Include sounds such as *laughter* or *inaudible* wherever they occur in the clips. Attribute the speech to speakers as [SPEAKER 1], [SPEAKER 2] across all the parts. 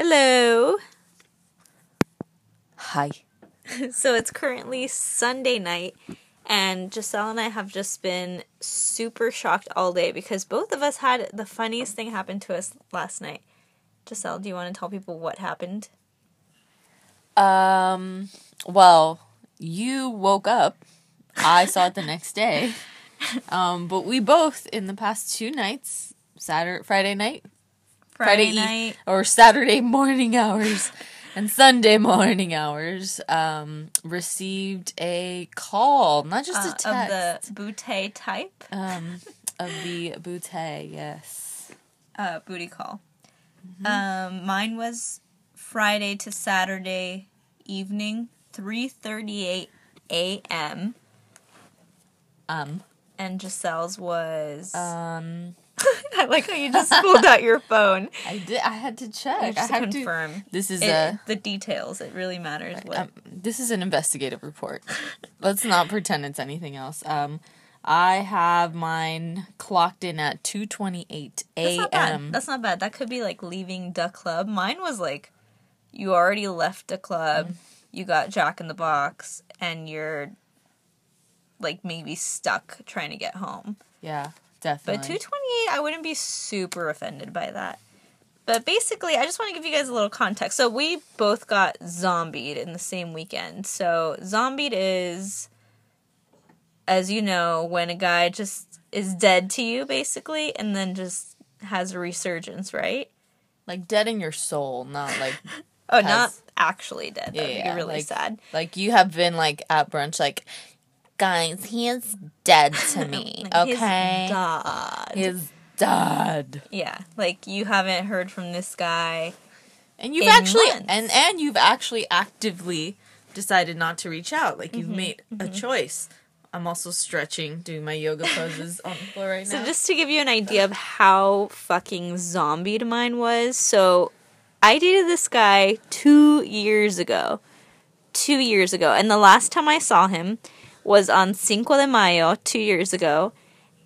[SPEAKER 1] Hello.
[SPEAKER 2] Hi. *laughs*
[SPEAKER 1] So it's currently Sunday night, and Giselle and I have just been super shocked all day because both of us had the funniest thing happen to us last night. Giselle, do you want to tell people what happened?
[SPEAKER 2] Um, well, you woke up. I saw it the next day. *laughs* Um, but we both in the past two nights, Saturday, Friday night,
[SPEAKER 1] Friday, night.
[SPEAKER 2] or Saturday *laughs* morning hours and Sunday morning hours, um, received a call, not just
[SPEAKER 1] uh,
[SPEAKER 2] a text,
[SPEAKER 1] of the bootay type
[SPEAKER 2] um, of the bootay. Yes.
[SPEAKER 1] uh, booty call.
[SPEAKER 2] Mm-hmm.
[SPEAKER 1] Um, mine was Friday to Saturday evening, three thirty eight a.m.
[SPEAKER 2] Um.
[SPEAKER 1] and Giselle's was.
[SPEAKER 2] Um.
[SPEAKER 1] I like how you just pulled out your phone. *laughs*
[SPEAKER 2] I did. I had to check. I
[SPEAKER 1] Just to
[SPEAKER 2] have to. This is
[SPEAKER 1] It-
[SPEAKER 2] a.
[SPEAKER 1] the details. It really matters. What
[SPEAKER 2] Um, this is an investigative report. *laughs* Let's not pretend it's anything else. Um, I have mine clocked in at two twenty eight
[SPEAKER 1] That's not bad.
[SPEAKER 2] a.m.
[SPEAKER 1] That's not bad. That could be like leaving the club. Mine was like, you already left the club.
[SPEAKER 2] Mm.
[SPEAKER 1] You got Jack in the Box, and you're like maybe stuck trying to get home.
[SPEAKER 2] Yeah,
[SPEAKER 1] But
[SPEAKER 2] definitely.
[SPEAKER 1] twenty eight, I wouldn't be super offended by that. But basically, I just want to give you guys a little context. So we both got zombied in the same weekend. So zombied is, as you know, when a guy just is dead to you, basically, and then just has a resurgence, right?
[SPEAKER 2] like dead in your soul, not like *laughs*
[SPEAKER 1] Oh,
[SPEAKER 2] Has-
[SPEAKER 1] not actually dead. That would
[SPEAKER 2] Yeah,
[SPEAKER 1] be really
[SPEAKER 2] like-
[SPEAKER 1] sad.
[SPEAKER 2] like you have been like at brunch, like guys, he is dead to *laughs* me.
[SPEAKER 1] Like, his
[SPEAKER 2] okay,
[SPEAKER 1] dad.
[SPEAKER 2] He's dead.
[SPEAKER 1] yeah, like you haven't heard from this guy.
[SPEAKER 2] And you've actually
[SPEAKER 1] months.
[SPEAKER 2] and and you've actually actively decided not to reach out. Like
[SPEAKER 1] Mm-hmm.
[SPEAKER 2] you've made a choice. I'm also stretching, doing my yoga *laughs* poses on the floor right now.
[SPEAKER 1] So just to give you an idea of how fucking zombied mine was, so I dated this guy two years ago. Two years ago. And the last time I saw him was on Cinco de Mayo, two years ago.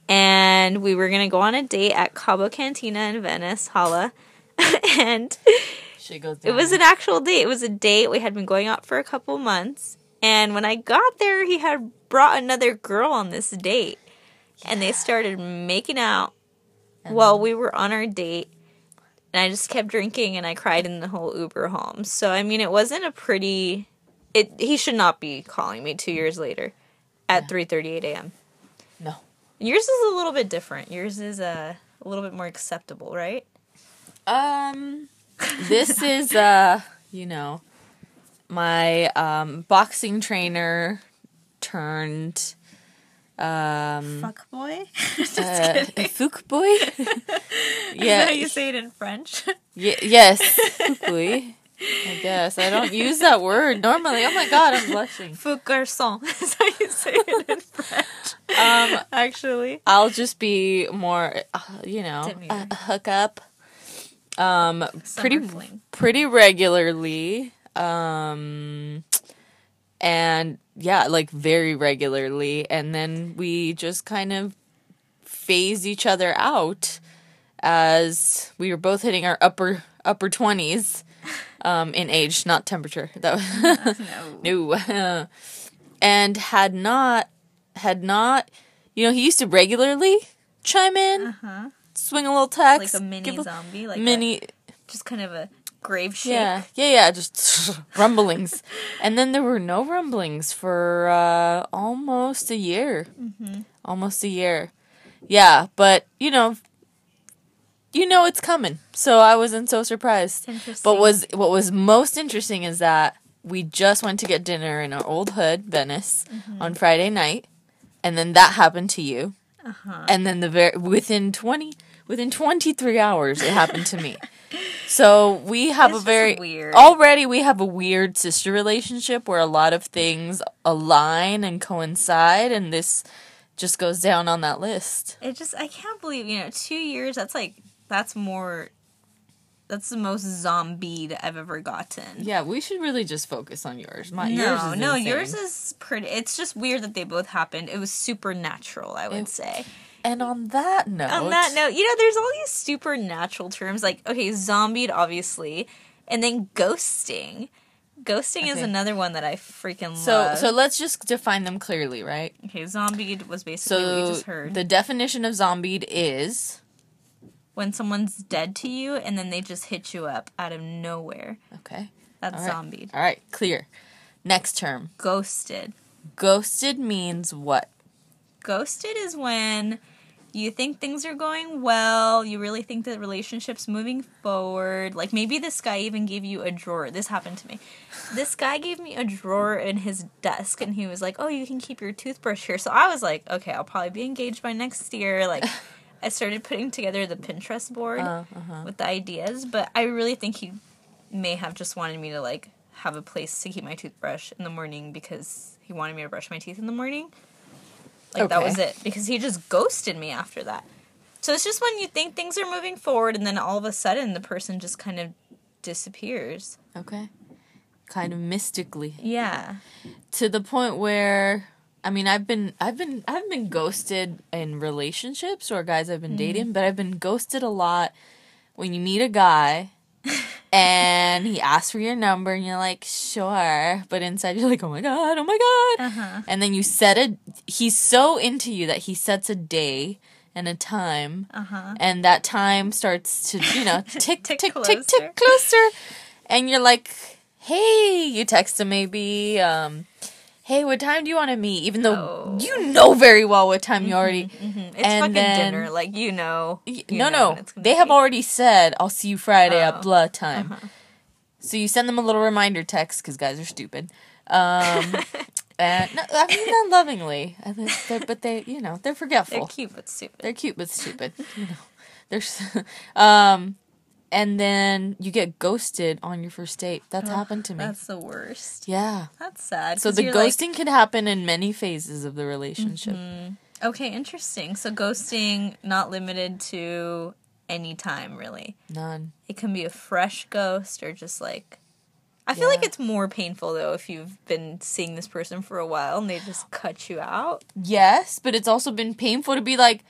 [SPEAKER 1] And we were gonna go on a date at Cabo Cantina in Venice, holla. *laughs* and it was an actual date. It was a date. We had been going out for a couple months. And when I got there, he had brought another girl on this date. And they started making out while we were on our date. And I just kept drinking and I cried in the whole Uber home. So I mean it wasn't a pretty it he should not be calling me 2 years later at 3:38 a.m.
[SPEAKER 2] no.
[SPEAKER 1] Yours is a little bit different. Yours is uh, a little bit more acceptable, right?
[SPEAKER 2] Um, *laughs* this is uh, you know, my um boxing trainer turned um
[SPEAKER 1] Fuck boy. *laughs*
[SPEAKER 2] uh, Fook boy. *laughs* yeah,
[SPEAKER 1] Is that how you say it in French?
[SPEAKER 2] y- yes, Fook boy. I guess I don't use that word normally. Oh my god, I'm blushing.
[SPEAKER 1] Faux garçon *laughs* is how you say it in French.
[SPEAKER 2] Um,
[SPEAKER 1] Actually.
[SPEAKER 2] I'll just be more, uh, you know, a, a hookup. Um, pretty
[SPEAKER 1] fling.
[SPEAKER 2] pretty regularly. Um, and yeah, like very regularly, and then we just kind of phase each other out as we were both hitting our upper upper twenties. Um, in age, not temperature. *laughs* That was
[SPEAKER 1] No.
[SPEAKER 2] no. *laughs* and had not had not you know, he used to regularly chime in,
[SPEAKER 1] Uh-huh.
[SPEAKER 2] swing a little text.
[SPEAKER 1] Like a mini
[SPEAKER 2] a
[SPEAKER 1] zombie, like
[SPEAKER 2] mini
[SPEAKER 1] a, just kind of a grave shake.
[SPEAKER 2] Yeah. Yeah, yeah, just *laughs* rumblings. and then there were no rumblings for uh almost a year.
[SPEAKER 1] Mm-hmm.
[SPEAKER 2] Almost a year. Yeah, but you know you know it's coming. So I wasn't so surprised.
[SPEAKER 1] Interesting.
[SPEAKER 2] But was what was most interesting is that we just went to get dinner in our old hood, Venice,
[SPEAKER 1] Mm-hmm.
[SPEAKER 2] on Friday night, and then that happened to you.
[SPEAKER 1] Uh-huh.
[SPEAKER 2] And then the very within twenty within twenty three hours, it happened to me. *laughs* So we have
[SPEAKER 1] It's
[SPEAKER 2] a very
[SPEAKER 1] weird.
[SPEAKER 2] already we have a weird sister relationship where a lot of things align and coincide, and this just goes down on that list.
[SPEAKER 1] It just I can't believe, you know, two years, that's like that's more that's the most zombied I've ever gotten.
[SPEAKER 2] Yeah, we should really just focus on yours. My
[SPEAKER 1] no,
[SPEAKER 2] yours is
[SPEAKER 1] no,
[SPEAKER 2] insane.
[SPEAKER 1] yours is pretty. It's just weird that they both happened. It was supernatural, I would say.
[SPEAKER 2] And on that note,
[SPEAKER 1] On that note, you know, there's all these supernatural terms like okay, zombied, obviously, And then ghosting. Ghosting is another one that I freaking
[SPEAKER 2] So
[SPEAKER 1] love.
[SPEAKER 2] so let's just define them clearly, right?
[SPEAKER 1] okay, zombied was basically what we
[SPEAKER 2] So
[SPEAKER 1] just heard.
[SPEAKER 2] the definition of zombied is
[SPEAKER 1] when someone's dead to you and then they just hit you up out of nowhere.
[SPEAKER 2] okay.
[SPEAKER 1] That's
[SPEAKER 2] All right.
[SPEAKER 1] zombied.
[SPEAKER 2] All right, clear. Next term.
[SPEAKER 1] Ghosted.
[SPEAKER 2] Ghosted means what?
[SPEAKER 1] Ghosted is when you think things are going well, you really think the relationship's moving forward. Like maybe this guy even gave you a drawer. This happened to me. This guy gave me a drawer in his desk and he was like, "Oh, you can keep your toothbrush here." So I was like, "Okay, I'll probably be engaged by next year." Like *laughs* I started putting together the Pinterest board
[SPEAKER 2] Uh, uh-huh.
[SPEAKER 1] with the ideas, but I really think he may have just wanted me to like have a place to keep my toothbrush in the morning because he wanted me to brush my teeth in the morning. Like that was it because he just ghosted me after that. So it's just when you think things are moving forward and then all of a sudden the person just kind of disappears.
[SPEAKER 2] Okay. Kind of mystically.
[SPEAKER 1] Yeah.
[SPEAKER 2] To the point where I mean I've been I've been I've been ghosted in relationships or guys I've been dating, but I've been ghosted a lot when you meet a guy *laughs* and he asks for your number and you're like, sure. But inside you're like, oh my god, oh my god.
[SPEAKER 1] Uh-huh.
[SPEAKER 2] And then you set a he's so into you that he sets a day and a time
[SPEAKER 1] Uh-huh.
[SPEAKER 2] and that time starts to you know *laughs* tick tick
[SPEAKER 1] Tick
[SPEAKER 2] tick
[SPEAKER 1] closer.
[SPEAKER 2] tick tick closer and you're like hey you text him maybe um hey what time do you want to meet even though
[SPEAKER 1] Oh.
[SPEAKER 2] you know very well what time you already
[SPEAKER 1] Mhm. It's
[SPEAKER 2] And
[SPEAKER 1] fucking
[SPEAKER 2] then-
[SPEAKER 1] dinner, like you know. You
[SPEAKER 2] no
[SPEAKER 1] know
[SPEAKER 2] no they have already said i'll see you friday
[SPEAKER 1] Oh.
[SPEAKER 2] at blah time
[SPEAKER 1] Uh-huh.
[SPEAKER 2] so you send them a little reminder text because guys are stupid um *laughs* and no, i mean not lovingly I think but they you know they're forgetful
[SPEAKER 1] They're cute but stupid.
[SPEAKER 2] they're cute but stupid. You know, they're *laughs* um, and then you get ghosted on your first date. That's happened to me.
[SPEAKER 1] That's the worst.
[SPEAKER 2] yeah.
[SPEAKER 1] That's sad.
[SPEAKER 2] So the
[SPEAKER 1] you're like,
[SPEAKER 2] ghosting can happen in many phases of the relationship. Mm-hmm.
[SPEAKER 1] okay, interesting. So ghosting not limited to any time really.
[SPEAKER 2] None.
[SPEAKER 1] It can be a fresh ghost or just like I feel like it's more painful though if you've been seeing this person for a while and they just cut you out.
[SPEAKER 2] Yes, but it's also been painful to be like,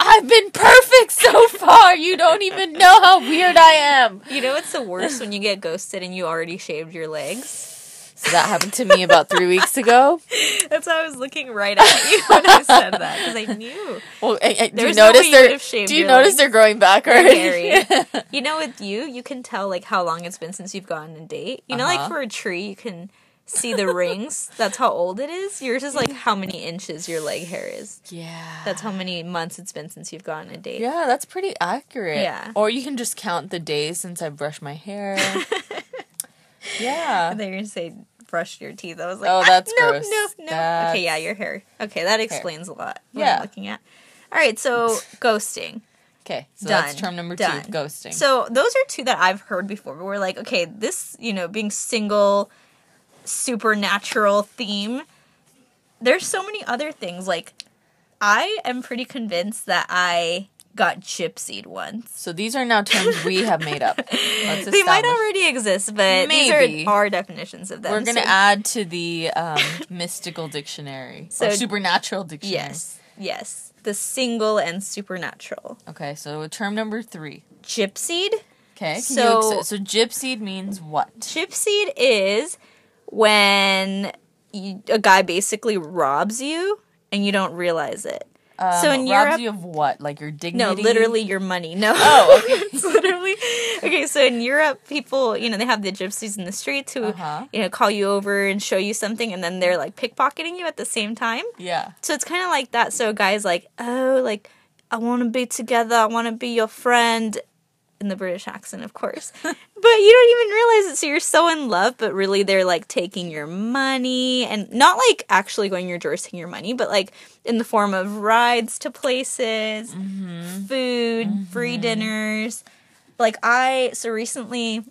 [SPEAKER 2] I've been perfect so far. You don't even know how weird I am.
[SPEAKER 1] You know what's the worst when you get ghosted and you already shaved your legs?
[SPEAKER 2] So that happened to me about three weeks ago. *laughs*
[SPEAKER 1] That's why I was looking right at you when I said that because I knew.
[SPEAKER 2] Well, eh, eh, do you
[SPEAKER 1] There's no
[SPEAKER 2] notice they're do you notice
[SPEAKER 1] legs.
[SPEAKER 2] they're growing back already? *laughs*
[SPEAKER 1] You know, with you, you can tell like how long it's been since you've gone on a date. You know, like
[SPEAKER 2] Uh-huh.
[SPEAKER 1] for a tree, you can see the rings. That's how old it is. Yours is like how many inches your leg hair is.
[SPEAKER 2] yeah.
[SPEAKER 1] That's how many months it's been since you've gone on a date.
[SPEAKER 2] Yeah, that's pretty accurate.
[SPEAKER 1] Yeah.
[SPEAKER 2] Or you can just count the days since I brushed my hair. *laughs* yeah.
[SPEAKER 1] And then you're gonna say brushed your teeth. I was like,
[SPEAKER 2] Oh,
[SPEAKER 1] "Ah,
[SPEAKER 2] that's
[SPEAKER 1] no,
[SPEAKER 2] gross.
[SPEAKER 1] no, no.
[SPEAKER 2] That's-
[SPEAKER 1] Okay, yeah, your hair. Okay, that explains a lot. What
[SPEAKER 2] Yeah.
[SPEAKER 1] I'm looking at. All right, so *laughs* ghosting.
[SPEAKER 2] Okay, so
[SPEAKER 1] Done.
[SPEAKER 2] that's term number
[SPEAKER 1] Done.
[SPEAKER 2] two, ghosting.
[SPEAKER 1] So those are two that I've heard before. But we're like, okay, this, you know, being single, supernatural theme. There's so many other things. Like, I am pretty convinced that I got gypsied once.
[SPEAKER 2] So these are now terms we have made up. *laughs*
[SPEAKER 1] They might already exist, but
[SPEAKER 2] Maybe.
[SPEAKER 1] these are our definitions of them.
[SPEAKER 2] We're gonna
[SPEAKER 1] So-
[SPEAKER 2] add to the um, *laughs* mystical dictionary
[SPEAKER 1] So-
[SPEAKER 2] or supernatural dictionary.
[SPEAKER 1] Yes, yes. The single and supernatural.
[SPEAKER 2] Okay, so term number three.
[SPEAKER 1] Gypsied.
[SPEAKER 2] Okay.
[SPEAKER 1] So-
[SPEAKER 2] ex- so gypsied means what?
[SPEAKER 1] Gypsied is when you, a guy basically robs you and you don't realize it.
[SPEAKER 2] Um,
[SPEAKER 1] So in
[SPEAKER 2] robs
[SPEAKER 1] Europe-
[SPEAKER 2] you of what? Like your dignity?
[SPEAKER 1] No, literally your money. No.
[SPEAKER 2] Oh, okay. *laughs*
[SPEAKER 1] literally. Okay, so in Europe, people, you know, they have the gypsies in the streets who,
[SPEAKER 2] Uh-huh.
[SPEAKER 1] you know, call you over and show you something and then they're like pickpocketing you at the same time.
[SPEAKER 2] Yeah.
[SPEAKER 1] So it's kind of like that. So a guy's like, oh, like, I want to be together. I want to be your friend. In the British accent, of course. *laughs* but you don't even realize it. So you're so in love, but really they're like taking your money and not like actually going your doors taking your money, but like in the form of rides to places, mm-hmm. food, free mm-hmm. dinners. Like I, so recently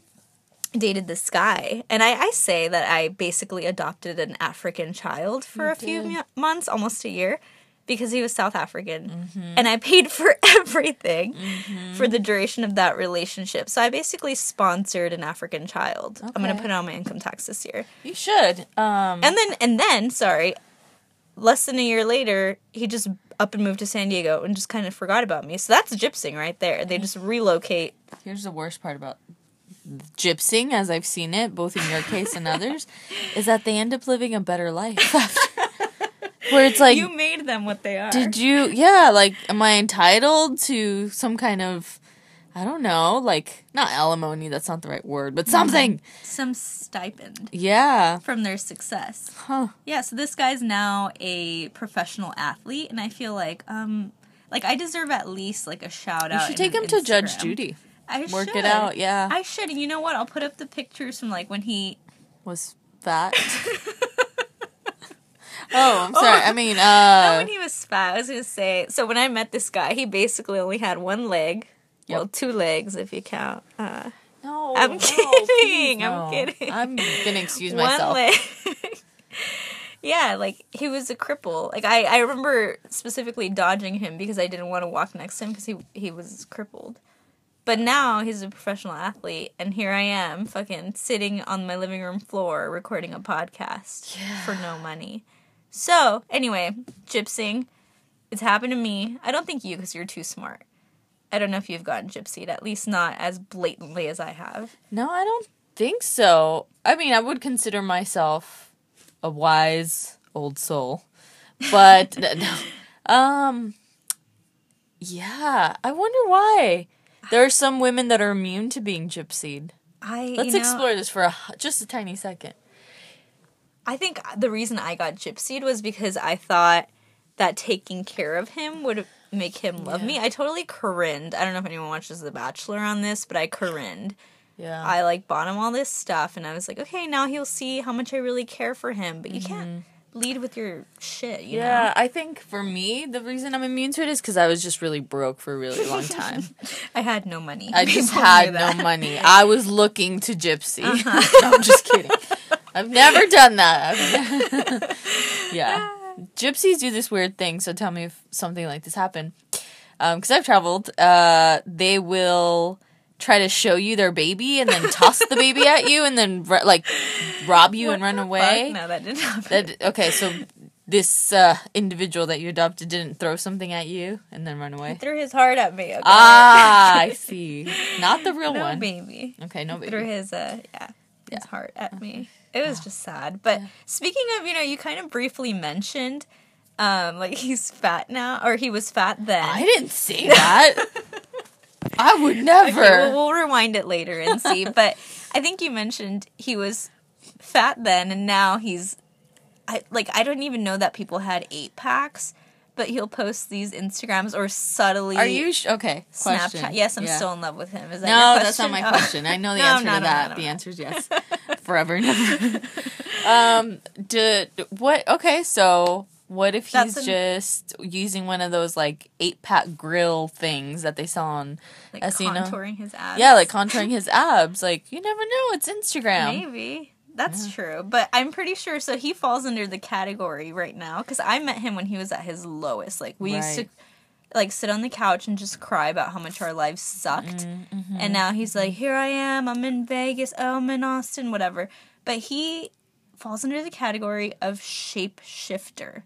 [SPEAKER 1] dated this guy and I, I say that i basically adopted an african child for a few
[SPEAKER 2] did.
[SPEAKER 1] mo- months almost a year because he was south african. Mm-hmm. And i paid for *laughs* everything mm-hmm. for the duration of that relationship. So i basically sponsored an african child. I'm going to put it on my income tax this year.
[SPEAKER 2] You should. Um,
[SPEAKER 1] and then and then sorry less than a year later he just up and moved to san diego and just kind of forgot about me. So that's gypsing right there. They mm-hmm. just relocate.
[SPEAKER 2] Here's the worst part about gypsying, as I've seen it, both in your case and *laughs* others, is that they end up living a better life. Where it's like,
[SPEAKER 1] you made them what they are.
[SPEAKER 2] did you, yeah, like, am I entitled to some kind of, I don't know, like, not alimony, that's not the right word, but something.
[SPEAKER 1] Some stipend
[SPEAKER 2] Yeah.
[SPEAKER 1] from their success.
[SPEAKER 2] Huh.
[SPEAKER 1] Yeah, so this guy's now a professional athlete, and I feel like, um, like I deserve at least like a shout out.
[SPEAKER 2] You
[SPEAKER 1] should
[SPEAKER 2] take him to Judge Judy.
[SPEAKER 1] I should
[SPEAKER 2] Work
[SPEAKER 1] should.
[SPEAKER 2] it out, yeah.
[SPEAKER 1] I should. And you know what? I'll put up the pictures from like when he.
[SPEAKER 2] Was fat. *laughs* oh, I'm sorry. I mean, *laughs*
[SPEAKER 1] Not
[SPEAKER 2] uh,
[SPEAKER 1] when he was fat. I was gonna say. So when I met this guy, he basically only had one leg.
[SPEAKER 2] Yep.
[SPEAKER 1] Well, two legs if you count. Uh,
[SPEAKER 2] no,
[SPEAKER 1] I'm
[SPEAKER 2] no,
[SPEAKER 1] kidding,
[SPEAKER 2] please,
[SPEAKER 1] I'm kidding.
[SPEAKER 2] I'm gonna excuse
[SPEAKER 1] one
[SPEAKER 2] myself.
[SPEAKER 1] One leg. *laughs* yeah, like he was a cripple. Like I, I remember specifically dodging him because I didn't want to walk next to him because he he was crippled. But now he's a professional athlete, and here I am, fucking sitting on my living room floor recording a podcast for no money. So anyway, gypsying, it's happened to me. I don't think you, because you're too smart. I don't know if you've gotten gypsied, at least not as blatantly as I have.
[SPEAKER 2] No, I don't think so. I mean, I would consider myself a wise old soul, but *laughs* no. um, yeah, I wonder why. There are some women that are immune to being gypsied.
[SPEAKER 1] I
[SPEAKER 2] Let's
[SPEAKER 1] you know,
[SPEAKER 2] explore this for a, just a tiny second.
[SPEAKER 1] I think the reason I got gypsied was because I thought that taking care of him would make him love me. I totally Corinne. I don't know if anyone watches The Bachelor on this, but I Corinne.
[SPEAKER 2] Yeah.
[SPEAKER 1] I like bought him all this stuff, and I was like, okay, now he'll see how much I really care for him. But you can't lead with your shit, you
[SPEAKER 2] Mm-hmm. yeah,
[SPEAKER 1] know.
[SPEAKER 2] I think for me, the reason I'm immune to it is because I was just really broke for a really long time. *laughs*
[SPEAKER 1] I had no money.
[SPEAKER 2] I just
[SPEAKER 1] People
[SPEAKER 2] had no money. I was looking to gypsy.
[SPEAKER 1] Uh-huh. *laughs*
[SPEAKER 2] no, I'm just kidding. *laughs* I've never *laughs* done that. *laughs* yeah. Gypsies do this weird thing, so tell me if something like this happened. Because I've traveled, uh, they will try to show you their baby and then toss the baby at you and then like rob you and run
[SPEAKER 1] Fuck,
[SPEAKER 2] away.
[SPEAKER 1] No, that didn't happen.
[SPEAKER 2] That okay, so this uh, individual that you adopted didn't throw something at you and then run away.
[SPEAKER 1] threw his heart at me. Okay?
[SPEAKER 2] Ah, I *laughs* see. Not the real
[SPEAKER 1] no
[SPEAKER 2] one.
[SPEAKER 1] baby.
[SPEAKER 2] Okay, no
[SPEAKER 1] threw his uh yeah his heart at me. It was just sad. But speaking of, you know, you kind of briefly mentioned um like *laughs* he's fat now or he was fat then.
[SPEAKER 2] I didn't say that. *laughs* I would never.
[SPEAKER 1] Okay, well, we'll rewind it later and see. *laughs* but I think you mentioned he was fat then and now he's I like I don't even know that people had eight packs, but he'll post these Instagrams or subtly
[SPEAKER 2] Are you sh- okay? Question.
[SPEAKER 1] Snapchat. Yes, I'm
[SPEAKER 2] Yeah.
[SPEAKER 1] still in love with him. Is that
[SPEAKER 2] No,
[SPEAKER 1] your
[SPEAKER 2] that's not my
[SPEAKER 1] Oh.
[SPEAKER 2] question. I know the *laughs*
[SPEAKER 1] No,
[SPEAKER 2] answer
[SPEAKER 1] no,
[SPEAKER 2] to
[SPEAKER 1] no,
[SPEAKER 2] that. the answer is yes. *laughs* Forever and ever. um, d- what? Okay, so what if he's
[SPEAKER 1] an-
[SPEAKER 2] just using one of those like eight pack grill things that they sell on?
[SPEAKER 1] Like contouring his abs.
[SPEAKER 2] Yeah, like contouring his abs. Like you never know. It's Instagram.
[SPEAKER 1] Maybe. That's true. But I'm pretty sure so he falls under the category right now cuz I met him when he was at his lowest. Like we used to like sit on the couch and just cry about how much our lives sucked.
[SPEAKER 2] Mm-hmm.
[SPEAKER 1] And now he's like, "Here I am. I'm in Vegas. Oh, I'm in Austin, whatever." But he falls under the category of shapeshifter.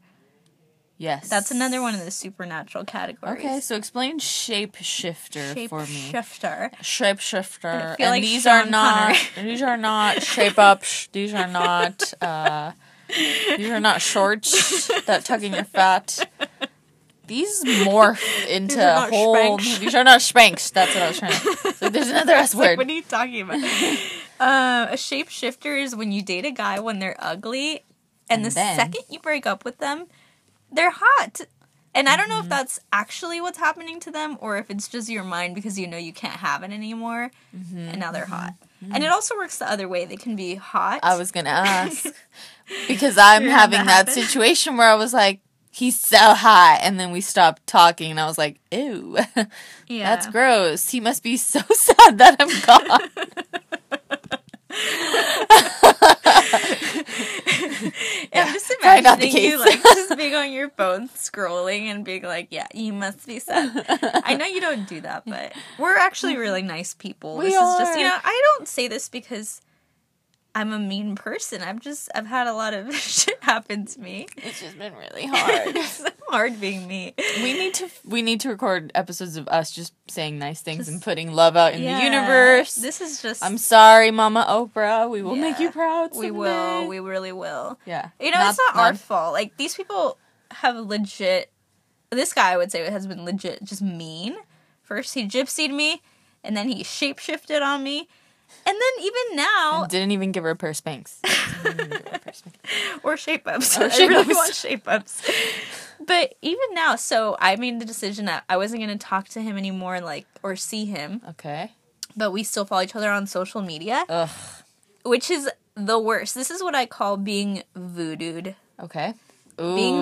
[SPEAKER 2] Yes,
[SPEAKER 1] That's another one of the supernatural categories.
[SPEAKER 2] Okay, so explain shapeshifter for me.
[SPEAKER 1] Shapeshifter.
[SPEAKER 2] Shapeshifter, and
[SPEAKER 1] like
[SPEAKER 2] these
[SPEAKER 1] Sean
[SPEAKER 2] are not. *laughs* These are not shape up. sh- These are not. Uh, these are not shorts that tug in your fat. These morph into
[SPEAKER 1] are
[SPEAKER 2] whole.
[SPEAKER 1] Spanx.
[SPEAKER 2] These are not Spanx. That's what I was trying to. So there's another S *laughs* word.
[SPEAKER 1] What are you talking about? *laughs* uh, a shapeshifter is when you date a guy when they're ugly, and,
[SPEAKER 2] And
[SPEAKER 1] the
[SPEAKER 2] then-
[SPEAKER 1] second you break up with them, they're hot. And I don't
[SPEAKER 2] Mm-hmm.
[SPEAKER 1] know if that's actually what's happening to them or if it's just your mind because you know you can't have it anymore,
[SPEAKER 2] Mm-hmm.
[SPEAKER 1] and now they're hot. And it also works the other way. They can be hot.
[SPEAKER 2] I was gonna ask *laughs* because I'm
[SPEAKER 1] You had
[SPEAKER 2] having
[SPEAKER 1] that
[SPEAKER 2] situation where I was like, "He's so hot," and then we stopped talking, and I was like, "Ew." *laughs*
[SPEAKER 1] yeah.
[SPEAKER 2] That's gross. He must be so *laughs* sad that I'm gone.
[SPEAKER 1] Yeah, I'm just
[SPEAKER 2] probably not the
[SPEAKER 1] imagining you like just being *laughs* on your phone scrolling and being like, "Yeah, you must be sad." I know you don't do that, *laughs* but we're actually really mm-hmm. nice people.
[SPEAKER 2] We
[SPEAKER 1] this is just, you know, I don't say this because I'm a mean person. I've just I've had a lot of *laughs* shit happen to me.
[SPEAKER 2] it's just been really hard.
[SPEAKER 1] Hard being me.
[SPEAKER 2] We need to we need to record episodes of us just saying nice things and putting love out in the universe.
[SPEAKER 1] This is just.
[SPEAKER 2] I'm sorry, Mama Oprah. We will make you proud.
[SPEAKER 1] we will. We really will.
[SPEAKER 2] yeah.
[SPEAKER 1] You know, it's not our fault. Like these people have legit. This guy, I would say, has been legit just mean. First, he gypsied me, and then he shapeshifted on me, and then even now,
[SPEAKER 2] Didn't even give her a pair of *laughs* Didn't even give her of Spanx.
[SPEAKER 1] or shape ups.
[SPEAKER 2] Or *laughs*
[SPEAKER 1] I really
[SPEAKER 2] ups.
[SPEAKER 1] want shape ups. But even now, so I made the decision that I wasn't going to talk to him anymore, like or see him.
[SPEAKER 2] Okay.
[SPEAKER 1] But we still follow each other on social media,
[SPEAKER 2] Ugh.
[SPEAKER 1] which is the worst. This is what I call being voodooed.
[SPEAKER 2] Okay. Ooh.
[SPEAKER 1] Being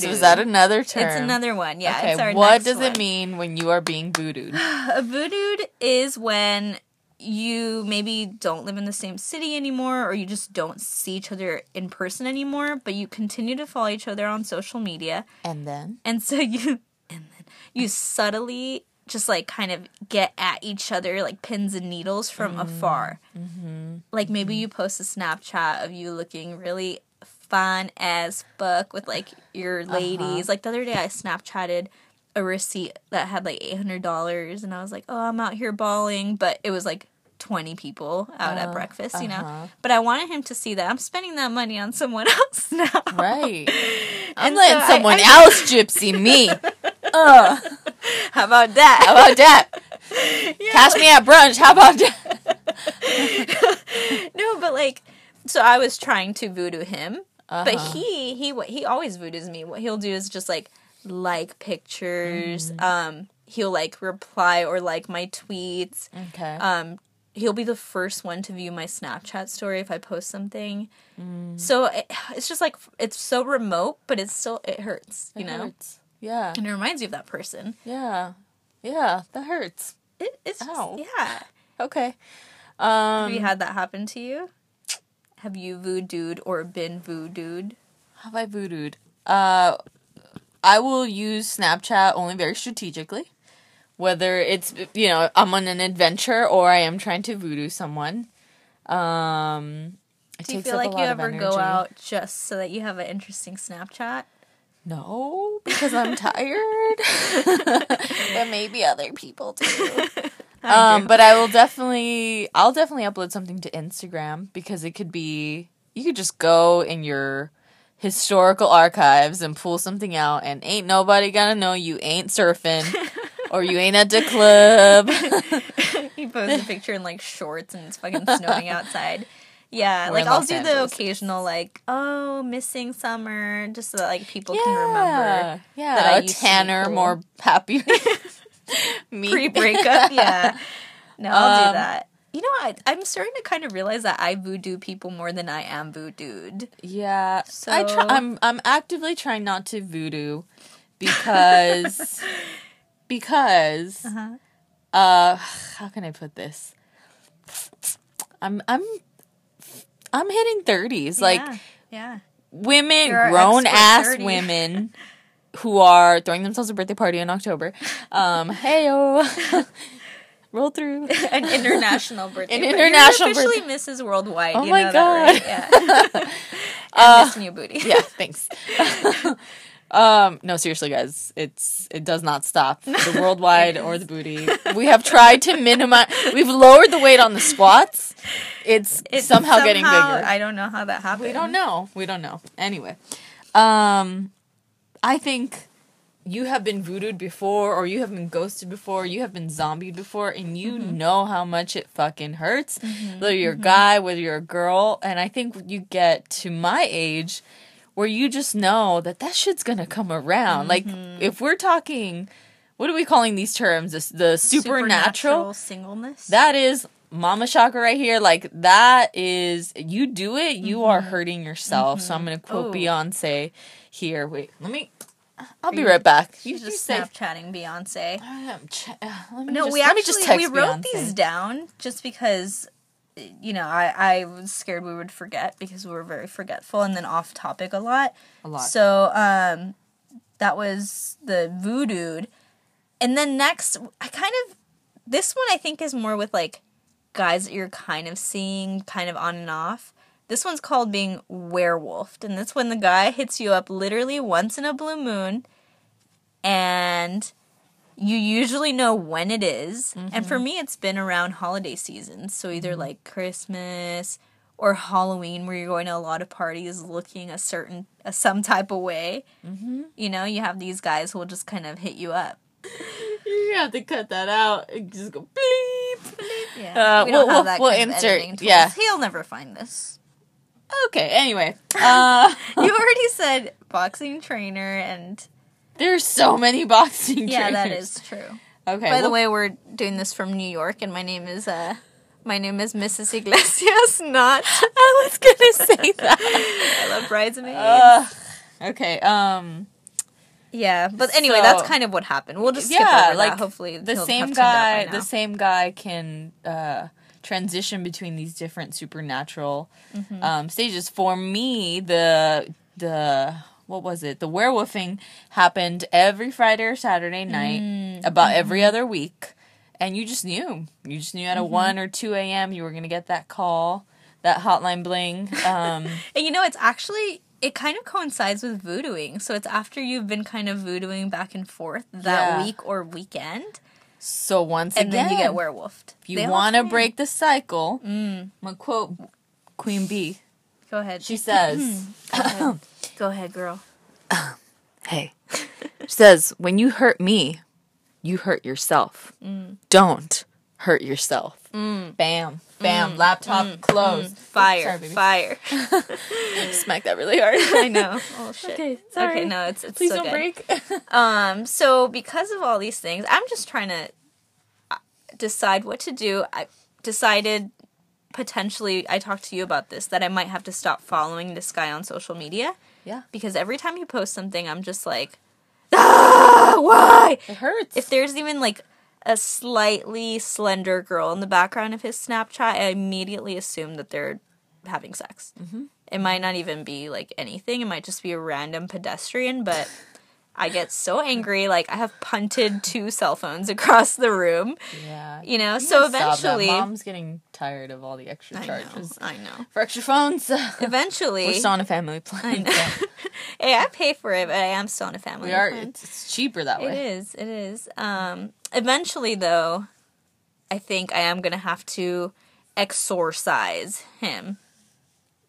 [SPEAKER 2] So
[SPEAKER 1] voodooed.
[SPEAKER 2] is that another term?
[SPEAKER 1] It's another one. Yeah,
[SPEAKER 2] okay.
[SPEAKER 1] it's our
[SPEAKER 2] what does
[SPEAKER 1] one.
[SPEAKER 2] it mean when you are being voodooed? *sighs*
[SPEAKER 1] A voodooed is when you maybe don't live in the same city anymore or you just don't see each other in person anymore, but you continue to follow each other on social media.
[SPEAKER 2] and then
[SPEAKER 1] And so you *laughs* and then you subtly just like kind of get at each other like pins and needles from mm-hmm. afar. Mm-hmm. Like maybe mm-hmm. you post a Snapchat of you looking really fun as fuck with like your uh-huh. ladies. Like the other day I Snapchatted a receipt that had like eight hundred dollars and I was like, Oh, I'm out here bawling," but it was like twenty people out at breakfast, you know.
[SPEAKER 2] uh-huh.
[SPEAKER 1] But I wanted him to see that I'm spending that money on someone *laughs* else now.
[SPEAKER 2] right. *laughs* I'm
[SPEAKER 1] And
[SPEAKER 2] letting
[SPEAKER 1] so
[SPEAKER 2] someone
[SPEAKER 1] I- *laughs*
[SPEAKER 2] else gypsy me. Ugh.
[SPEAKER 1] How about that?
[SPEAKER 2] How about that? Cash me at brunch. How about that?
[SPEAKER 1] No, but like, so I was trying to voodoo him, but
[SPEAKER 2] Uh-huh.
[SPEAKER 1] he he he always voodoos me. What he'll do is just like like pictures.
[SPEAKER 2] Mm.
[SPEAKER 1] Um, he'll like reply or like my tweets.
[SPEAKER 2] Okay.
[SPEAKER 1] Um, he'll be the first one to view my Snapchat story if I post something. So it, it's just like it's so remote, but it's still it hurts, you know,
[SPEAKER 2] hurts. Yeah.
[SPEAKER 1] and it reminds you of that person.
[SPEAKER 2] Yeah. Yeah. That hurts.
[SPEAKER 1] It, it's just, yeah.
[SPEAKER 2] Okay.
[SPEAKER 1] Have you
[SPEAKER 2] Um,
[SPEAKER 1] had that happen to you? Have you voodooed or been voodooed?
[SPEAKER 2] have I voodooed? Uh, I will use Snapchat only very strategically. Whether it's you know I'm on an adventure or I am trying to voodoo someone. Um,
[SPEAKER 1] Do you feel like you ever go out just so that you have an interesting Snapchat?
[SPEAKER 2] No, because I'm *laughs* tired. *laughs* but maybe other people *laughs* do. Um, but I will definitely, I'll definitely upload something to Instagram because it could be, you could just go in your historical archives and pull something out, and ain't nobody gonna know you ain't surfing *laughs* or you ain't at the club. *laughs*
[SPEAKER 1] he posts a picture in like shorts and it's fucking snowing outside. Yeah,
[SPEAKER 2] Or
[SPEAKER 1] like I'll
[SPEAKER 2] Los
[SPEAKER 1] do the occasional like, oh, missing summer, just so that like people can remember
[SPEAKER 2] yeah,
[SPEAKER 1] that I
[SPEAKER 2] a
[SPEAKER 1] used to be
[SPEAKER 2] tanner,
[SPEAKER 1] cool.
[SPEAKER 2] more happy. *laughs* Me.
[SPEAKER 1] pre breakup. yeah, no, I'll
[SPEAKER 2] Um,
[SPEAKER 1] do that. You know, I, I'm starting to kind of realize that I voodoo people more than I am voodooed.
[SPEAKER 2] Yeah, I
[SPEAKER 1] So-
[SPEAKER 2] try, I'm I'm actively trying not to voodoo because *laughs* because
[SPEAKER 1] Uh-huh.
[SPEAKER 2] uh how can I put this? I'm I'm I'm hitting 30s like
[SPEAKER 1] yeah, yeah.
[SPEAKER 2] women grown ass
[SPEAKER 1] 30.
[SPEAKER 2] women *laughs* who are throwing themselves a birthday party in October. Um heyo. *laughs* Roll through. *laughs*
[SPEAKER 1] an international birthday.
[SPEAKER 2] An international
[SPEAKER 1] You're officially Mrs. Worldwide.
[SPEAKER 2] Oh
[SPEAKER 1] you
[SPEAKER 2] my
[SPEAKER 1] know that, right? Yeah. *laughs* *laughs*
[SPEAKER 2] Uh,
[SPEAKER 1] Miss New Booty.
[SPEAKER 2] yeah, thanks. um, no, seriously, guys, it's it does not stop the worldwide or the booty. We have tried to minimize. We've lowered the weight on the squats. It's,
[SPEAKER 1] It's
[SPEAKER 2] somehow, getting bigger.
[SPEAKER 1] I don't know how that happened.
[SPEAKER 2] we don't know. We don't know. Anyway, um, I think you have been voodooed before, or you have been ghosted before, you have been zombied before, and you
[SPEAKER 1] Mm-hmm.
[SPEAKER 2] know how much it fucking hurts. Whether you're a guy, whether you're a girl, and I think you get to my age where you just know that that shit's gonna come around. Like
[SPEAKER 1] Mm-hmm.
[SPEAKER 2] if we're talking, what are we calling these terms? This, the supernatural.
[SPEAKER 1] singleness.
[SPEAKER 2] That is mama chakra right here. Like that is you do it, you are
[SPEAKER 1] Mm-hmm.
[SPEAKER 2] hurting yourself. So I'm gonna quote
[SPEAKER 1] Oh.
[SPEAKER 2] Beyonce here. Wait, let me. I'll be
[SPEAKER 1] you-
[SPEAKER 2] right back. You
[SPEAKER 1] just
[SPEAKER 2] just say.
[SPEAKER 1] Snapchatting Beyonce.
[SPEAKER 2] I am ch- uh, let me
[SPEAKER 1] No,
[SPEAKER 2] just,
[SPEAKER 1] we
[SPEAKER 2] let me
[SPEAKER 1] actually
[SPEAKER 2] just text
[SPEAKER 1] we wrote
[SPEAKER 2] Beyonce.
[SPEAKER 1] these down just because you know, I, I was scared we would forget because we were very forgetful and then off topic a lot.
[SPEAKER 2] a lot.
[SPEAKER 1] So um that was the voodoo, And then next I kind of this one I think is more with like guys that you're kind of seeing kind of on and off. This one's called being werewolfed, and that's when the guy hits you up literally once in a blue moon and you usually know when it is. And
[SPEAKER 2] Mm-hmm.
[SPEAKER 1] for me, it's been around holiday seasons. So either like Christmas or Halloween, where you're going to a lot of parties looking a certain, a, some type of way. Mm-hmm. You know, you have these guys who will just kind of hit you up. *laughs*
[SPEAKER 2] You have to cut that out and just go bleep. bleep.
[SPEAKER 1] Yeah,
[SPEAKER 2] Uh, we'll- we'll- we'll
[SPEAKER 1] kind of
[SPEAKER 2] insert-
[SPEAKER 1] editing tools.
[SPEAKER 2] yeah.
[SPEAKER 1] He'll never find this.
[SPEAKER 2] Okay, anyway. Uh, *laughs*
[SPEAKER 1] You already *laughs* said boxing trainer, and
[SPEAKER 2] there's so many boxing
[SPEAKER 1] yeah, that
[SPEAKER 2] trainers.
[SPEAKER 1] is true.
[SPEAKER 2] Okay.
[SPEAKER 1] By the way, we're doing this from New York, and my name is uh, my name is Mrs. Iglesias. *laughs* Not
[SPEAKER 2] I was gonna say that.
[SPEAKER 1] I love bridesmaids.
[SPEAKER 2] Uh, okay. Um.
[SPEAKER 1] yeah, but anyway,
[SPEAKER 2] so-
[SPEAKER 1] that's kind of what happened. We'll just skip
[SPEAKER 2] yeah,
[SPEAKER 1] over
[SPEAKER 2] like
[SPEAKER 1] that. Hopefully,
[SPEAKER 2] the same
[SPEAKER 1] have turned out by
[SPEAKER 2] guy. The same guy can uh, transition between these different supernatural
[SPEAKER 1] Mm-hmm.
[SPEAKER 2] um, stages. For me, the the what was it? The werewolfing happened every Friday or Saturday night,
[SPEAKER 1] Mm,
[SPEAKER 2] about
[SPEAKER 1] mm-hmm.
[SPEAKER 2] every other week, and you just knew. You just knew at a
[SPEAKER 1] Mm-hmm.
[SPEAKER 2] one or two a.m. you were gonna get that call, that hotline bling. Um, *laughs*
[SPEAKER 1] And you know, it's actually it kind of coincides with voodooing. So it's after you've been kind of voodooing back and forth that
[SPEAKER 2] Yeah.
[SPEAKER 1] week or weekend,
[SPEAKER 2] so once
[SPEAKER 1] and
[SPEAKER 2] again,
[SPEAKER 1] then you get werewolfed.
[SPEAKER 2] if you want to break the cycle,
[SPEAKER 1] Mm.
[SPEAKER 2] I'm gonna quote Queen Bee.
[SPEAKER 1] Go ahead.
[SPEAKER 2] She says.
[SPEAKER 1] Go ahead. *coughs* Go ahead, girl. *coughs*
[SPEAKER 2] Hey. She says, when you hurt me, you hurt yourself.
[SPEAKER 1] Mm.
[SPEAKER 2] Don't hurt yourself. Bam. Bam. Laptop closed.
[SPEAKER 1] Fire.
[SPEAKER 2] Sorry,
[SPEAKER 1] fire. *laughs* *laughs*
[SPEAKER 2] Smack that really hard. *laughs*
[SPEAKER 1] I know. Oh shit.
[SPEAKER 2] Okay, sorry.
[SPEAKER 1] Okay, no, it's it's
[SPEAKER 2] Please
[SPEAKER 1] so
[SPEAKER 2] don't
[SPEAKER 1] good.
[SPEAKER 2] break.
[SPEAKER 1] Um, so because of all these things, I'm just trying to uh, decide what to do. I decided potentially I talked to you about this that I might have to stop following this guy on social media
[SPEAKER 2] yeah.
[SPEAKER 1] because every time he posts something, I'm just like, ah, why?
[SPEAKER 2] It hurts.
[SPEAKER 1] If there's even like a slightly slender girl in the background of his Snapchat, I immediately assume that they're having sex. Mm-hmm. It might not even be like anything. It might just be a random pedestrian, but I get so angry. Like I have punted two cell phones across the room.
[SPEAKER 2] yeah.
[SPEAKER 1] You know, so
[SPEAKER 2] Stop that.
[SPEAKER 1] eventually,
[SPEAKER 2] Mom's getting tired of all the extra
[SPEAKER 1] I know,
[SPEAKER 2] charges
[SPEAKER 1] I know.
[SPEAKER 2] for extra phones. *laughs*
[SPEAKER 1] Eventually,
[SPEAKER 2] We're still on a family plan.
[SPEAKER 1] I know. *laughs* hey, I pay for it, but I am still on a family.
[SPEAKER 2] We are.
[SPEAKER 1] plan.
[SPEAKER 2] It's, it's cheaper that way.
[SPEAKER 1] It is. It is. Um, eventually, though, I think I am gonna have to exorcise him.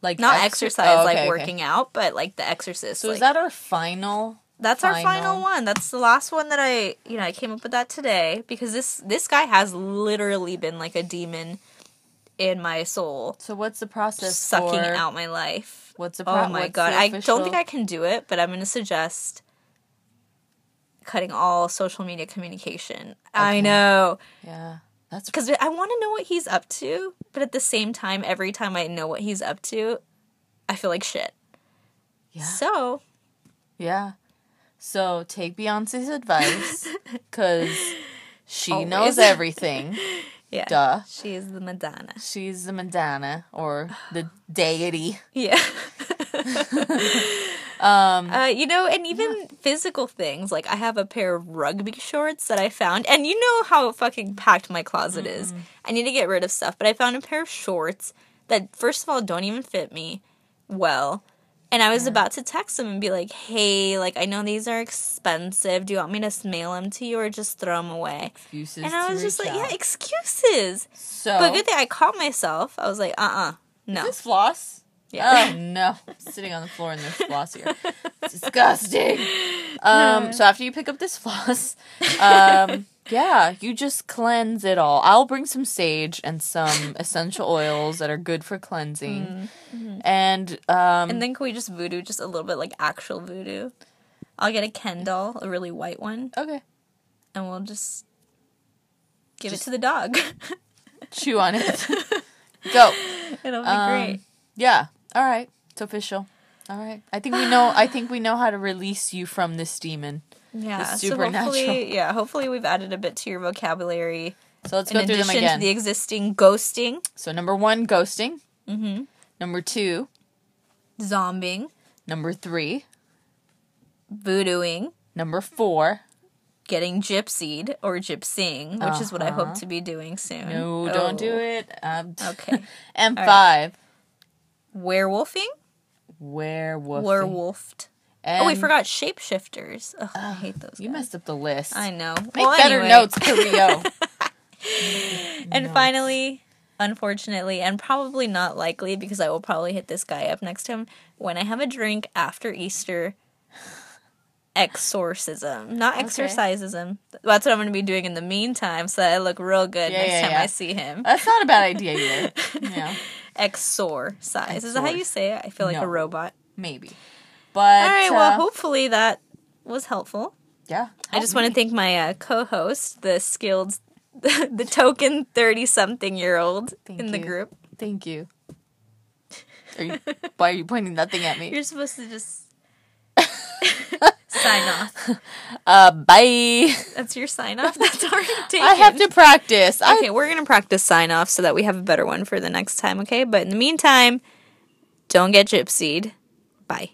[SPEAKER 2] Like
[SPEAKER 1] Not
[SPEAKER 2] exer-
[SPEAKER 1] exercise
[SPEAKER 2] Oh, okay,
[SPEAKER 1] like
[SPEAKER 2] okay.
[SPEAKER 1] working out, but like the exorcist.
[SPEAKER 2] So
[SPEAKER 1] like,
[SPEAKER 2] is that our final?
[SPEAKER 1] that's our final
[SPEAKER 2] final?
[SPEAKER 1] one. That's the last one that I, you know, I came up with that today because this this guy has literally been like a demon in my soul,
[SPEAKER 2] So what's the process?
[SPEAKER 1] sucking
[SPEAKER 2] for,
[SPEAKER 1] out my life.
[SPEAKER 2] What's the? Oh pro-
[SPEAKER 1] Oh my god,
[SPEAKER 2] the
[SPEAKER 1] I don't think I can do it, but I'm going to suggest cutting all social media communication. I know.
[SPEAKER 2] Yeah, that's
[SPEAKER 1] because I want to know what he's up to, but at the same time, every time I know what he's up to, I feel like shit.
[SPEAKER 2] yeah.
[SPEAKER 1] So
[SPEAKER 2] Yeah. So take Beyonce's advice *laughs* because she
[SPEAKER 1] Always.
[SPEAKER 2] knows everything. *laughs*
[SPEAKER 1] yeah,
[SPEAKER 2] Duh.
[SPEAKER 1] she is the Madonna.
[SPEAKER 2] She's the Madonna or the deity.
[SPEAKER 1] Yeah. *laughs*
[SPEAKER 2] Um,
[SPEAKER 1] Uh, you know, and even physical things. Like, I have a pair of rugby shorts that I found, and you know how fucking packed my closet is. I need to get rid of stuff, but I found a pair of shorts that, first of all, don't even fit me well. And I was about to text them and be like, hey, like, I know these are expensive. Do you want me to mail them to you or just throw them away?
[SPEAKER 2] excuses.
[SPEAKER 1] And I was just like,
[SPEAKER 2] out.
[SPEAKER 1] yeah, excuses.
[SPEAKER 2] So
[SPEAKER 1] But good thing I caught myself. I was like, uh uh no.
[SPEAKER 2] this floss.
[SPEAKER 1] Yeah.
[SPEAKER 2] Oh *laughs* no, sitting on the floor and there's floss here. It's disgusting. *laughs* Um, so after you pick up this floss, um, *laughs* yeah, you just cleanse it all. I'll bring some sage and some essential oils that are good for cleansing, and um,
[SPEAKER 1] And then can we just voodoo just a little bit like actual voodoo? I'll get a Ken doll, a really white one,
[SPEAKER 2] okay,
[SPEAKER 1] and we'll just give
[SPEAKER 2] Just-
[SPEAKER 1] it to the dog.
[SPEAKER 2] chew on it. Go.
[SPEAKER 1] It'll be
[SPEAKER 2] Um,
[SPEAKER 1] great.
[SPEAKER 2] Yeah. All right. It's official. All right. I think we know. I think we know how to release you from this demon.
[SPEAKER 1] Yeah,
[SPEAKER 2] it's
[SPEAKER 1] so hopefully, yeah, hopefully we've added a bit to your vocabulary
[SPEAKER 2] So let's
[SPEAKER 1] in
[SPEAKER 2] go through them again.
[SPEAKER 1] to the existing ghosting,
[SPEAKER 2] so number one, ghosting.
[SPEAKER 1] mm-hmm.
[SPEAKER 2] Number two,
[SPEAKER 1] zombing,
[SPEAKER 2] number three,
[SPEAKER 1] voodooing,
[SPEAKER 2] number four.
[SPEAKER 1] getting gypsied or gypsying, which is what I hope
[SPEAKER 2] Uh-huh.
[SPEAKER 1] to be doing soon.
[SPEAKER 2] No, don't do
[SPEAKER 1] Oh.
[SPEAKER 2] it. Um, *laughs*
[SPEAKER 1] Okay.
[SPEAKER 2] and
[SPEAKER 1] All right. Werewolfing,
[SPEAKER 2] werewolf.
[SPEAKER 1] werewolfed.
[SPEAKER 2] And
[SPEAKER 1] oh, we forgot shapeshifters. Ugh, I hate those.
[SPEAKER 2] You
[SPEAKER 1] guys.
[SPEAKER 2] messed up the list.
[SPEAKER 1] I know.
[SPEAKER 2] Make
[SPEAKER 1] Well,
[SPEAKER 2] better
[SPEAKER 1] anyway.
[SPEAKER 2] notes, Carrillo. *laughs*
[SPEAKER 1] And finally, unfortunately, and probably not likely because I will probably hit this guy up next time when I have a drink after Easter. *laughs* Exorcism, not
[SPEAKER 2] Okay.
[SPEAKER 1] exorcisism. That's what I'm going to be doing in the meantime, so that I look real good
[SPEAKER 2] Yeah,
[SPEAKER 1] next
[SPEAKER 2] yeah,
[SPEAKER 1] time
[SPEAKER 2] yeah.
[SPEAKER 1] I see him.
[SPEAKER 2] That's not a bad idea *laughs* either. Yeah,
[SPEAKER 1] Exorcise. Is that how you say it? I feel like
[SPEAKER 2] No.
[SPEAKER 1] a robot.
[SPEAKER 2] maybe. But
[SPEAKER 1] All right. Well,
[SPEAKER 2] uh,
[SPEAKER 1] hopefully that was helpful.
[SPEAKER 2] yeah.
[SPEAKER 1] I just want to thank my uh, co-host, the skilled, *laughs* the token thirty-something-year-old
[SPEAKER 2] Thank
[SPEAKER 1] in the group.
[SPEAKER 2] Thank you. *laughs* Are you. Why are you pointing that thing at me?
[SPEAKER 1] You're supposed to just *laughs* sign off. *laughs*
[SPEAKER 2] Uh, bye.
[SPEAKER 1] That's your sign off. *laughs* That's already taken.
[SPEAKER 2] I have to practice. I
[SPEAKER 1] Okay, we're gonna practice sign off so that we have a better one for the next time. Okay, but in the meantime, don't get gypsied. Bye.